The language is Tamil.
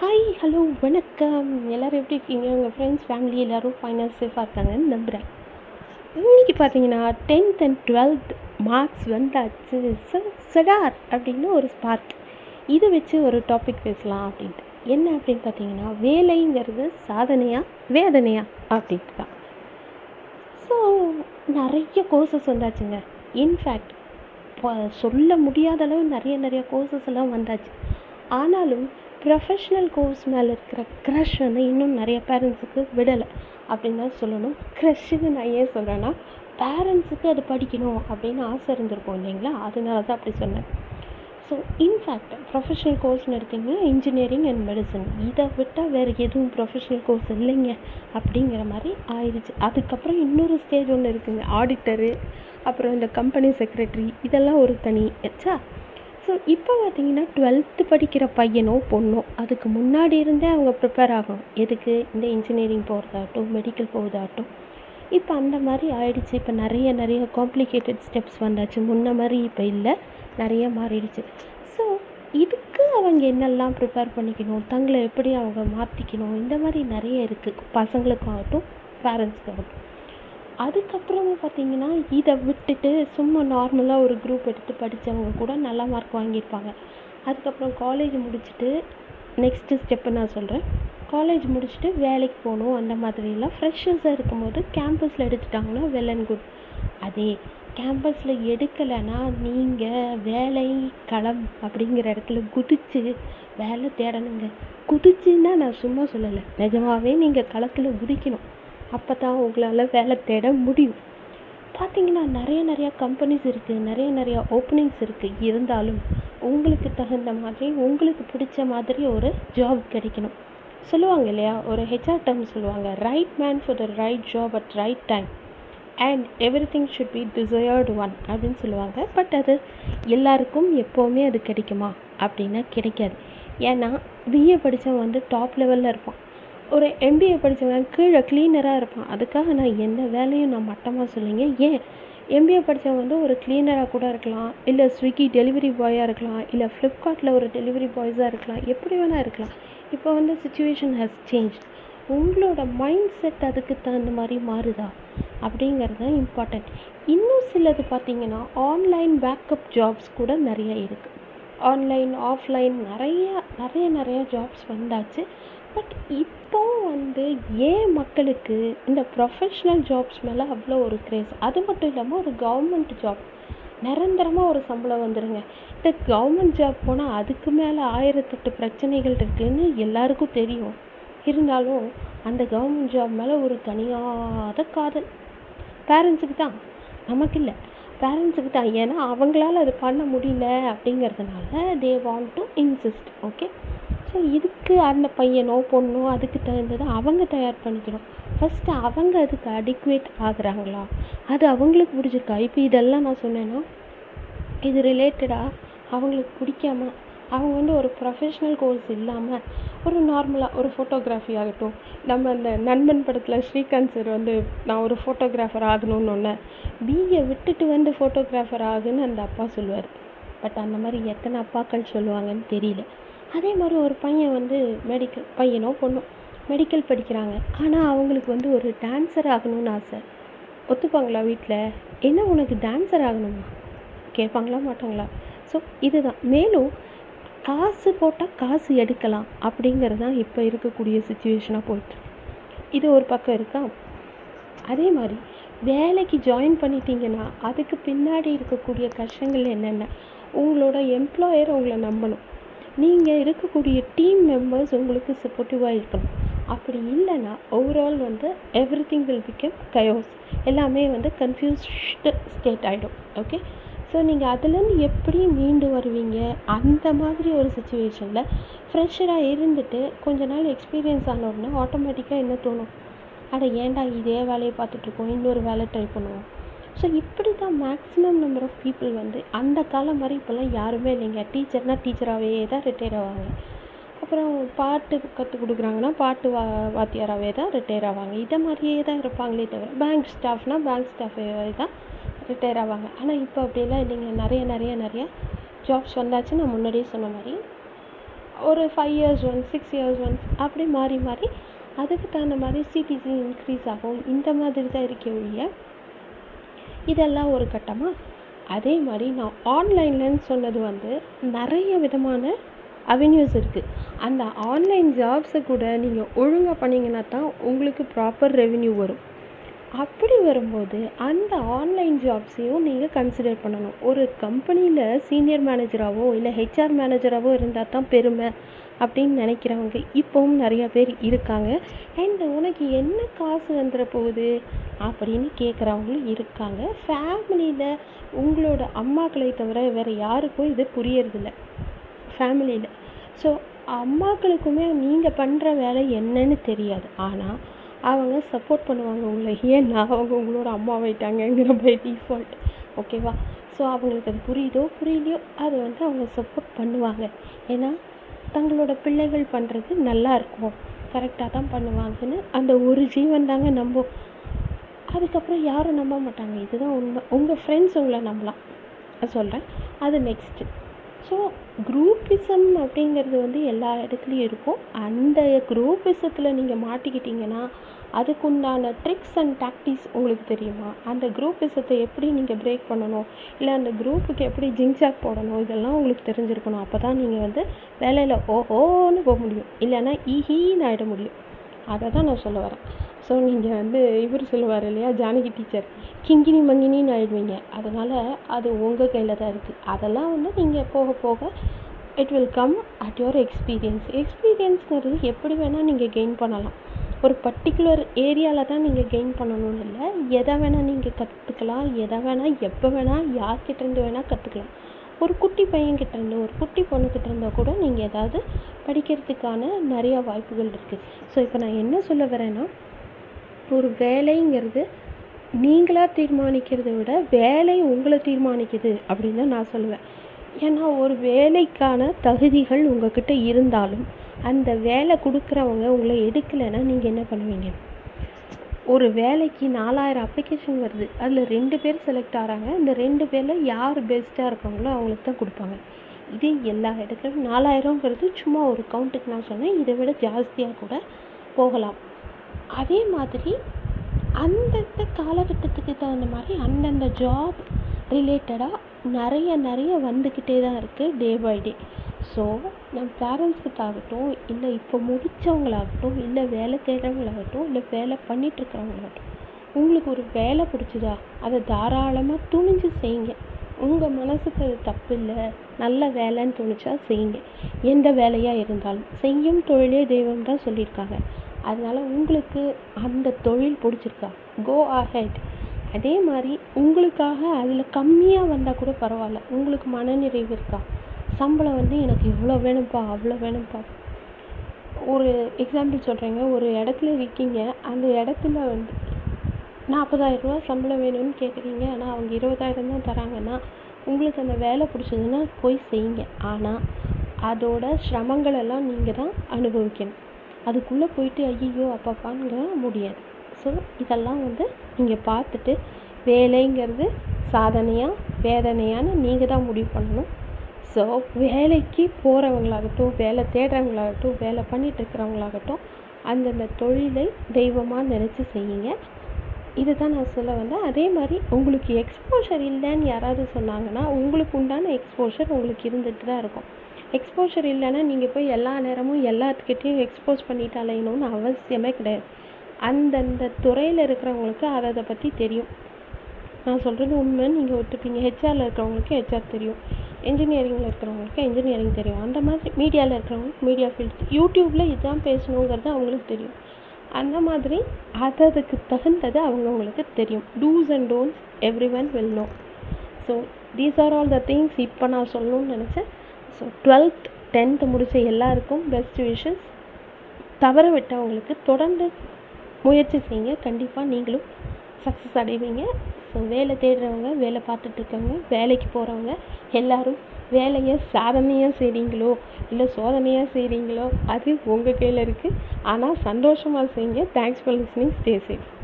ஹாய் ஹலோ வணக்கம். எல்லோரும் எப்படி இருக்கீங்க? உங்கள் ஃப்ரெண்ட்ஸ் ஃபேமிலி எல்லோரும் ஃபைனல் சேஃபாக இருக்காங்கன்னு நம்புகிறேன் இன்றைக்கி பார்த்தீங்கன்னா டென்த் அண்ட் டுவெல்த் மார்க்ஸ் வந்தாச்சு. ச சடார் அப்படின்னு ஒரு ஸ்பார்க் இதை வச்சு ஒரு டாபிக் பேசலாம் அப்படின்ட்டு. என்ன அப்படின்னு பார்த்தீங்கன்னா வேலைங்கிறது சாதனையா வேதனையா அப்படின்ட்டு தான். ஸோ நிறைய கோர்சஸ் வந்தாச்சுங்க. இன்ஃபேக்ட் சொல்ல முடியாத அளவு நிறைய நிறைய கோர்சஸ் எல்லாம் வந்தாச்சு. ஆனாலும் ப்ரொஃபஷ்னல் கோர்ஸ் மேலே இருக்கிற க்ரஷ் வந்து இன்னும் நிறைய பேரண்ட்ஸுக்கு விடலை. அப்படின்னு தான் சொல்லணும். க்ரஷ்ஷுன்னு நான் ஏன் சொல்கிறேன்னா பேரண்ட்ஸுக்கு அது படிக்கணும் அப்படின்னு ஆசை இருந்திருக்கும் இல்லைங்களா? அதனால தான் அப்படி சொன்னேன். ஸோ இன்ஃபேக்ட் ப்ரொஃபஷ்னல் கோர்ஸ்னு எடுத்திங்கன்னா இன்ஜினியரிங் அண்ட் மெடிசன் இதை விட்டால் வேறு எதுவும் ப்ரொஃபஷ்னல் கோர்ஸ் இல்லைங்க அப்படிங்கிற மாதிரி ஆயிடுச்சு. அதுக்கப்புறம் இன்னொரு ஸ்டேஜ் ஒன்று இருக்குங்க. ஆடிட்டரு அப்புறம் இந்த கம்பெனி செக்ரட்டரி இதெல்லாம் ஒரு தனி எச்சா? ஸோ இப்போ பார்த்தீங்கன்னா டுவெல்த்து படிக்கிற பையனோ பொண்ணோ அதுக்கு முன்னாடி இருந்தே அவங்க ப்ரிப்பேர் ஆகணும். எதுக்கு? இந்த இன்ஜினியரிங் போகிறதாகட்டும் மெடிக்கல் போகிறதாகட்டும் இப்போ அந்த மாதிரி ஆயிடுச்சு. இப்போ நிறைய நிறைய காம்ப்ளிகேட்டட் ஸ்டெப்ஸ் வந்தாச்சு. முன்ன மாதிரி இப்போ இல்லை. நிறைய மாறிடுச்சு. ஸோ இதுக்கு அவங்க என்னெல்லாம் ப்ரிப்பேர் பண்ணிக்கணும்? தங்களை எப்படி அவங்க மாற்றிக்கணும் இந்த மாதிரி நிறைய இருக்குது பசங்களுக்காகட்டும் பேரண்ட்ஸ்க்காகட்டும் அதுக்கப்புறமா பார்த்தீங்கன்னா இதை விட்டுட்டு சும்மா நார்மலாக ஒரு குரூப் எடுத்து படித்தவங்க கூட நல்ல மார்க் வாங்கியிருப்பாங்க. அதுக்கப்புறம் காலேஜ் முடிச்சுட்டு நெக்ஸ்ட்டு ஸ்டெப்பு நான் சொல்கிறேன் காலேஜ் முடிச்சுட்டு வேலைக்கு போகணும். அந்த மாதிரிலாம் ஃப்ரெஷர்ஸாக இருக்கும்போது கேம்பஸில் எடுத்துட்டாங்கன்னா வெல் அண்ட் குட் அதே கேம்பஸில் எடுக்கலைன்னா நீங்கள் வேலை களம் அப்படிங்கிற இடத்துல குதித்து வேலை தேடணுங்க. குதிச்சுன்னா நான் சும்மா சொல்லலை. நிஜமாகவே நீங்கள் களத்தில் குதிக்கணும். அப்போ தான் உங்களால் வேலை தேட முடியும். பார்த்தீங்கன்னா நிறைய நிறையா கம்பெனிஸ் இருக்குது நிறைய நிறையா ஓப்பனிங்ஸ் இருக்குது இருந்தாலும் உங்களுக்கு தகுந்த மாதிரி உங்களுக்கு பிடிச்ச மாதிரி ஒரு ஜாப் கிடைக்கணும். சொல்லுவாங்க இல்லையா? ஒரு ஹெச்ஆர் டேர்ம் சொல்லுவாங்க. Right man for the right job at right time and everything should be desired one அப்படின்னு சொல்லுவாங்க. பட் அது எல்லாருக்கும் எப்போவுமே அது கிடைக்குமா? அப்படின்னா கிடைக்காது. ஏன்னா பிஏ படித்தவன் வந்து டாப் லெவலில் இருப்பான். ஒரு எம்பிஏ படித்தவன் கீழே க்ளீனராக இருப்பான். அதுக்காக நான் எந்த வேலையும் நான் மட்டமாக சொல்லிங்க ஏன்? எம்பிஏ படித்தவன் வந்து ஒரு க்ளீனராக கூட இருக்கலாம். இல்லை ஸ்விக்கி டெலிவரி பாயாக இருக்கலாம். இல்லை ஃப்ளிப்கார்ட்டில் ஒரு டெலிவரி பாய்ஸாக இருக்கலாம். எப்படி வேணால் இருக்கலாம். இப்போ வந்து சுச்சுவேஷன் ஹஸ் சேஞ்ச் உங்களோட மைண்ட் செட் அதுக்கு தகுந்த மாதிரி மாறுதா? அப்படிங்கிறது தான் இம்பார்ட்டண்ட் இன்னும் சிலது பார்த்தீங்கன்னா ஆன்லைன் பேக்கப் ஜாப்ஸ் கூட நிறைய இருக்குது ஆன்லைன் ஆஃப்லைன் நிறைய நிறைய நிறைய ஜாப்ஸ் வந்தாச்சு. பட் இப்போ வந்து ஏன் மக்களுக்கு இந்த ப்ரொஃபஷ்னல் ஜாப்ஸ் மேலே அவ்வளோ ஒரு க்ரேஸ் அது மட்டும் இல்லாமல் ஒரு கவர்மெண்ட் ஜாப் நிரந்தரமாக ஒரு சம்பளம் வந்துடுங்க இந்த கவர்மெண்ட் ஜாப் போனால் அதுக்கு மேலே ஆயிரத்தெட்டு பிரச்சனைகள் இருக்குதுன்னு எல்லாருக்கும் தெரியும். இருந்தாலும் அந்த கவர்மெண்ட் ஜாப் மேலே ஒரு தனியாத காதல். பேரண்ட்ஸுக்கு தான். நமக்கு இல்லை. பேரண்ட்ஸுக்கு தான் ஏன்னா அவங்களால அது பண்ண முடியல அப்படிங்கிறதுனால they want to insist okay so இதுக்கு அந்த பையனோ பொண்ணோ அதுக்கு தகுந்ததை அவங்க தயார் பண்ணிக்கணும். ஃபஸ்ட்டு அவங்க அதுக்கு அடிக்குவேட் ஆகுறாங்களா? அது அவங்களுக்கு பிடிச்சிருக்கா இப்போ இதெல்லாம் நான் சொன்னேன்னா இது ரிலேட்டடாக அவங்களுக்கு பிடிக்காம? அவங்க வந்து ஒரு ப்ரொஃபஷ்னல் கோர்ஸ் இல்லாமல் ஒரு நார்மலாக ஒரு ஃபோட்டோகிராஃபி ஆகட்டும். நம்ம அந்த நண்பன் படத்தில் ஸ்ரீகாந்த் சார் வந்து நான் ஒரு ஃபோட்டோகிராஃபர் ஆகணும்னு ஒன்று பிஏ விட்டுட்டு வந்து ஃபோட்டோகிராஃபர் ஆகுன்னு அந்த அப்பா சொல்லுவார். பட் அந்த மாதிரி எத்தனை அப்பாக்கள் சொல்லுவாங்கன்னு தெரியல. அதே மாதிரி ஒரு பையன் வந்து மெடிக்கல் பையனோ பொண்ணோ மெடிக்கல் படிக்கிறாங்க. ஆனால் அவங்களுக்கு வந்து ஒரு டான்ஸர் ஆகணும்னு ஆசை. ஒத்துப்பாங்களா வீட்டில் என்ன உனக்கு டான்ஸர் ஆகணுமா? கேட்பாங்களா மாட்டாங்களா? ஸோ இதுதான். மேலும் காசு போட்டால் காசு எடுக்கலாம் அப்படிங்கிறது தான் இப்போ இருக்கக்கூடிய சுச்சுவேஷனாக போயிட்டு இது ஒரு பக்கம் இருக்கா? அதே மாதிரி வேலைக்கு ஜாயின் பண்ணிட்டீங்கன்னா அதுக்கு பின்னாடி இருக்கக்கூடிய கஷ்டங்கள் என்னென்ன? உங்களோட எம்ப்ளாயர் உங்களை நம்பணும். நீங்கள் இருக்கக்கூடிய டீம் மெம்பர்ஸ் உங்களுக்கு சப்போர்ட்டிவாக இருக்கணும். அப்படி இல்லைன்னா ஓவரால் வந்து everything will become chaos எல்லாமே வந்து கன்ஃபியூஸ்டு ஸ்டேட் ஆகிடும் ஓகே ஸோ நீங்கள் அதுலேருந்து எப்படி மீண்டு வருவீங்க? அந்த மாதிரி ஒரு சுச்சுவேஷனில் ஃப்ரெஷராக இருந்துட்டு கொஞ்ச நாள் எக்ஸ்பீரியன்ஸ் ஆனோடனே ஆட்டோமேட்டிக்காக என்ன தோணும்? அட ஏன்டா இதே வேலையை பார்த்துட்ருக்கோம் இன்னொரு வேலை ட்ரை பண்ணுவோம். ஸோ இப்படி தான் மேக்ஸிமம் நம்பர் ஆஃப் பீப்புள் வந்து அந்த காலம் மாதிரி இப்போல்லாம் யாருமே இல்லைங்க. டீச்சர்னால் டீச்சராகவே தான் ரிட்டையர் ஆவாங்க. அப்புறம் பாட்டு கற்றுக் கொடுக்குறாங்கன்னா பாட்டு வா வாத்தியாராகவே தான் ரிட்டையர் ஆவாங்க. இதை மாதிரியே தான் இருப்பாங்களே தவிர பேங்க் ஸ்டாஃப்னால் பேங்க் ஸ்டாஃபே தான் ரிட்டையர் ஆவாங்க ஆனால் இப்போ அப்படியெல்லாம் இல்லைங்க. நிறைய நிறைய நிறைய ஜாப்ஸ் வந்தாச்சு நான் முன்னாடியே சொன்ன மாதிரி. ஒரு five years once six years once அப்படி மாறி மாறி அதுக்கு தகுந்த மாதிரி சிபிசி இன்க்ரீஸ் ஆகும். இந்த மாதிரி தான் இருக்கே ஒழிய இதெல்லாம் ஒரு கட்டமாக அதே மாதிரி நான் ஆன்லைன்லன்னு சொன்னது வந்து நிறைய விதமான அவென்யூஸ் இருக்குது அந்த ஆன்லைன் ஜாப்ஸை கூட நீங்கள் ஒழுங்காக பண்ணிங்கன்னா தான் உங்களுக்கு ப்ராப்பர் ரெவென்யூ வரும். அப்படி வரும்போது அந்த ஆன்லைன் ஜாப்ஸையும் நீங்கள் கன்சிடர் பண்ணணும். ஒரு கம்பெனியில் சீனியர் மேனேஜராகவோ இல்லை ஹெச்ஆர் மேனேஜராகவோ இருந்தால் தான் பெருமை அப்படின்னு நினைக்கிறவங்க இப்போவும் நிறையா பேர் இருக்காங்க. அண்ட் உனக்கு என்ன காசு வந்துட போகுது அப்படின்னு கேட்குறவங்களும் இருக்காங்க. ஃபேமிலியில் உங்களோட அம்மாக்களை தவிர வேறு யாருக்கும் இது புரியறதில்ல. ஃபேமிலியில் ஸோ அம்மாக்களுக்குமே நீங்கள் பண்ணுற வேலை என்னன்னு தெரியாது. ஆனால் அவங்க சப்போர்ட் பண்ணுவாங்க உங்களை. ஏன்னா அவங்க உங்களோட அம்மாவாயிட்டாங்கங்கிற பை டிஃபால்ட் ஓகேவா ஸோ அவங்களுக்கு அது புரியுதோ புரியலையோ அது வந்து அவங்க சப்போர்ட் பண்ணுவாங்க. ஏன்னா தங்களோட பிள்ளைகள் பண்ணுறது நல்லா இருக்கும். கரெக்டாக தான் பண்ணுவாங்கன்னு அந்த ஒரு ஜீவன் தாங்க நம்பும். அதுக்கப்புறம் யாரும் நம்ப மாட்டாங்க. இதுதான் உண்மை. உங்கள் ஃப்ரெண்ட்ஸ் உங்களை நம்பலாம். சொல்கிறேன் அது நெக்ஸ்ட்டு ஸோ குரூப்பிசம் அப்படிங்கிறது வந்து எல்லா இடத்துலையும் இருக்கும். அந்த குரூப்பிசத்தில் நீங்கள் மாட்டிக்கிட்டிங்கன்னா அதுக்குண்டான ட்ரிக்ஸ் அண்ட் டாக்டிக்ஸ் உங்களுக்கு தெரியுமா? அந்த குரூப்பிசத்தை எப்படி நீங்கள் பிரேக் பண்ணணும்? இல்லை அந்த குரூப்புக்கு எப்படி ஜிங்ஜாக் போடணும்? இதெல்லாம் உங்களுக்கு தெரிஞ்சிருக்கணும். அப்போ தான் நீங்கள் வந்து வேலையில் ஓஹோன்னு போக முடியும். இல்லைன்னா ஈஹீன்னு ஆகிட முடியும். அதை தான் நான் சொல்ல வரேன். ஸோ நீங்கள் வந்து இவர் சொல்லுவார் இல்லையா? ஜானகி டீச்சர் கிங்கினி மங்கினின்னு ஆயிடுவீங்க. அதனால் அது உங்கள் கையில் தான் இருக்குது அதெல்லாம் வந்து நீங்கள் போக போக it will come at your experience எக்ஸ்பீரியன்ஸுங்கிறது எப்படி வேணால் நீங்கள் கெயின் பண்ணலாம். ஒரு பர்டிகுலர் ஏரியாவில் தான் நீங்கள் கெயின் பண்ணணும்னு இல்லை. எதை வேணால் நீங்கள் கற்றுக்கலாம் எதை வேணால் எப்போ வேணால் யார்கிட்டேருந்து வேணால் கற்றுக்கலாம் ஒரு குட்டி பையன்கிட்டேருந்து ஒரு குட்டி பொண்ணுக்கிட்ட இருந்தால் கூட நீங்கள் ஏதாவது படிக்கிறதுக்கான நிறையா வாய்ப்புகள் இருக்குது ஸோ இப்போ நான் என்ன சொல்ல வரேன்னா ஒரு வேலைங்கிறது நீங்களாக தீர்மானிக்கிறத விட வேலை உங்களை தீர்மானிக்குது அப்படின்னு தான் நான் சொல்லுவேன். ஏன்னா ஒரு வேலைக்கான தகுதிகள் உங்ககிட்ட இருந்தாலும் அந்த வேலை கொடுக்குறவங்க உங்களை எடுக்கலைன்னா நீங்கள் என்ன பண்ணுவீங்க? ஒரு வேலைக்கு நாலாயிரம் அப்ளிகேஷன் வருது. அதில் ரெண்டு பேர் செலக்ட் ஆகிறாங்க இந்த ரெண்டு பேரில் யார் பெஸ்ட்டாக இருக்காங்களோ அவங்களுக்கு தான் கொடுப்பாங்க. இது எல்லா இடத்துலையும் நாலாயிரங்கிறது சும்மா ஒரு கவுண்ட்டுக்கு நான் சொன்னேன். இதை விட ஜாஸ்தியாக கூட போகலாம். அதே மாதிரி அந்தந்த காலகட்டத்துக்கு தகுந்த மாதிரி அந்தந்த ஜாப் ரிலேட்டடாக நிறைய நிறைய வந்துக்கிட்டே தான் இருக்குது டே பை டே ஸோ நம்ம பேரண்ட்ஸுக்காகட்டும் இல்லை இப்போ முடித்தவங்களாகட்டும் இல்லை வேலை தேடுறவங்களாகட்டும் இல்லை வேலை பண்ணிகிட்ருக்கிறவங்களாகட்டும் உங்களுக்கு ஒரு வேலை பிடிச்சிதா அதை தாராளமாக துணிஞ்சு செய்யுங்க. உங்கள் மனசுக்கு அது தப்பு இல்லை நல்ல வேலைன்னு தோணுச்சா செய்யுங்க. எந்த வேலையாக இருந்தாலும் செய்யும் தொழிலே தெய்வம் தான் சொல்லியிருக்காங்க. அதனால் உங்களுக்கு அந்த தொழில் பிடிச்சிருக்கா? கோ அஹெட் அதே மாதிரி உங்களுக்காக அதில் கம்மியாக வந்தால் கூட பரவாயில்ல. உங்களுக்கு மனநிறைவு இருக்கா? சம்பளம் வந்து எனக்கு இவ்வளோ வேணும்ப்பா அவ்வளோ வேணும்ப்பா. ஒரு எக்ஸாம்பிள் சொல்கிறேங்க ஒரு இடத்துல இருக்கீங்க அந்த இடத்துல வந்து நாற்பதாயிரரூவா சம்பளம் வேணும்னு கேட்குறீங்க ஆனால் அவங்க இருபதாயிரம் தான் தராங்கன்னா உங்களுக்கு அந்த வேலை பிடிச்சதுன்னா போய் செய்யுங்க. ஆனால் அதோட சிரமங்களெல்லாம் நீங்கள் தான் அனுபவிக்கணும். அதுக்குள்ளே போயிட்டு ஐயோ அப்பப்பாங்கிற முடியாது. ஸோ இதெல்லாம் வந்து நீங்கள் பார்த்துட்டு வேலைங்கிறது சாதனையாக வேதனையான்னு நீங்கள் தான் முடிவு பண்ணணும். ஸோ வேலைக்கு போகிறவங்களாகட்டும் வேலை தேடுறவங்களாகட்டும் வேலை பண்ணிட்டு இருக்கிறவங்களாகட்டும் அந்தந்த தொழிலை தெய்வமாக நினச்சி செய்யுங்க. இதை தான் நான் சொல்ல வந்தேன். அதே மாதிரி உங்களுக்கு எக்ஸ்போஷர் இல்லைன்னு யாராவது சொன்னாங்கன்னா உங்களுக்கு உண்டான எக்ஸ்போஷர் உங்களுக்கு இருந்துட்டு தான் இருக்கும். எக்ஸ்போஷர் இல்லைன்னா நீங்கள் போய் எல்லா நேரமும் எல்லாத்துக்கிட்டேயும் எக்ஸ்போஸ் பண்ணிட்டு அலையணும்னு அவசியமே கிடையாது. அந்தந்த துறையில் இருக்கிறவங்களுக்கு அதை அதை பற்றி தெரியும். நான் சொல்கிறது உண்மைன்னு நீங்கள் ஒத்துப்பீங்க. ஹெச்ஆரில் இருக்கிறவங்களுக்கு ஹெச்ஆர் தெரியும். இன்ஜினியரிங்கில் இருக்கிறவங்களுக்கு இன்ஜினியரிங் தெரியும். அந்த மாதிரி மீடியாவில் இருக்கிறவங்களுக்கு மீடியா ஃபீல்ட் யூடியூப்பில் இதுதான் பேசணுங்கிறது அவங்களுக்கு தெரியும். அந்த மாதிரி அது அதுக்கு தகுந்தது அவங்கவுங்களுக்கு தெரியும். Dos and don'ts everyone will know so these are all the things இப்போ நான் சொல்லணும்னு நினச்சேன். ஸோ டுவெல்த் டென்த்து முடித்த எல்லாருக்கும் பெஸ்ட் விஷஸ் தவற விட்டவங்களுக்கு தொடர்ந்து முயற்சி செய்யுங்க. கண்டிப்பாக நீங்களும் சக்ஸஸ் அடைவீங்க. ஸோ வேலை தேடுறவங்க வேலை பார்த்துட்ருக்கவங்க வேலைக்கு போகிறவங்க எல்லோரும் வேலையை சாதனையாக செய்கிறீங்களோ இல்லை சோதனையாக செய்கிறீங்களோ அது உங்கள் கையில் இருக்குது ஆனால் சந்தோஷமாக செய்யுங்க. Thanks for listening stay safe